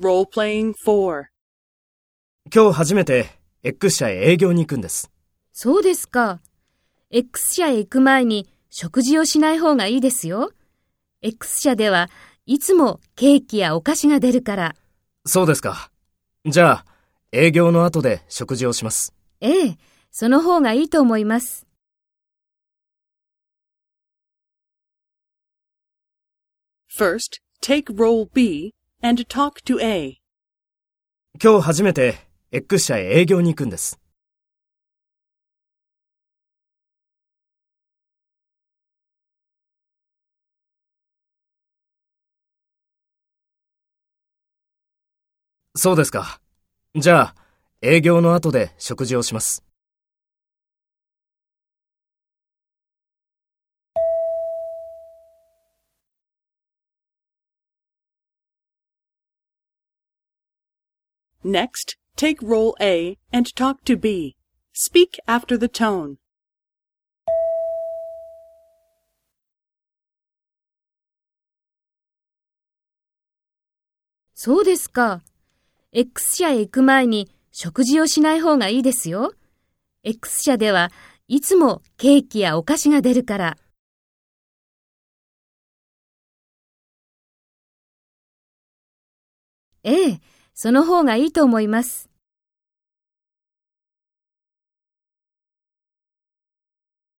Role-playing 4. 今日初めて X 社へ営業に行くんです。そうですか。X 社へ行く前に食事をしない方がいいですよ。X 社ではいつもケーキやお菓子が出るから。そうですか。じゃあ、営業の後で食事をします。ええ、その方がいいと思います。First, take role B and talk to A. 今日初めて X 社へ営業に行くんです。そうですか。じゃあ、営業の後で食事をします。「Next, take role A and talk to B. Speak after the tone. そうですか。X 社へ行く前に食事をしない方がいいですよ。X 社ではいつもケーキやお菓子が出るから。ええ、その方がいいと思います。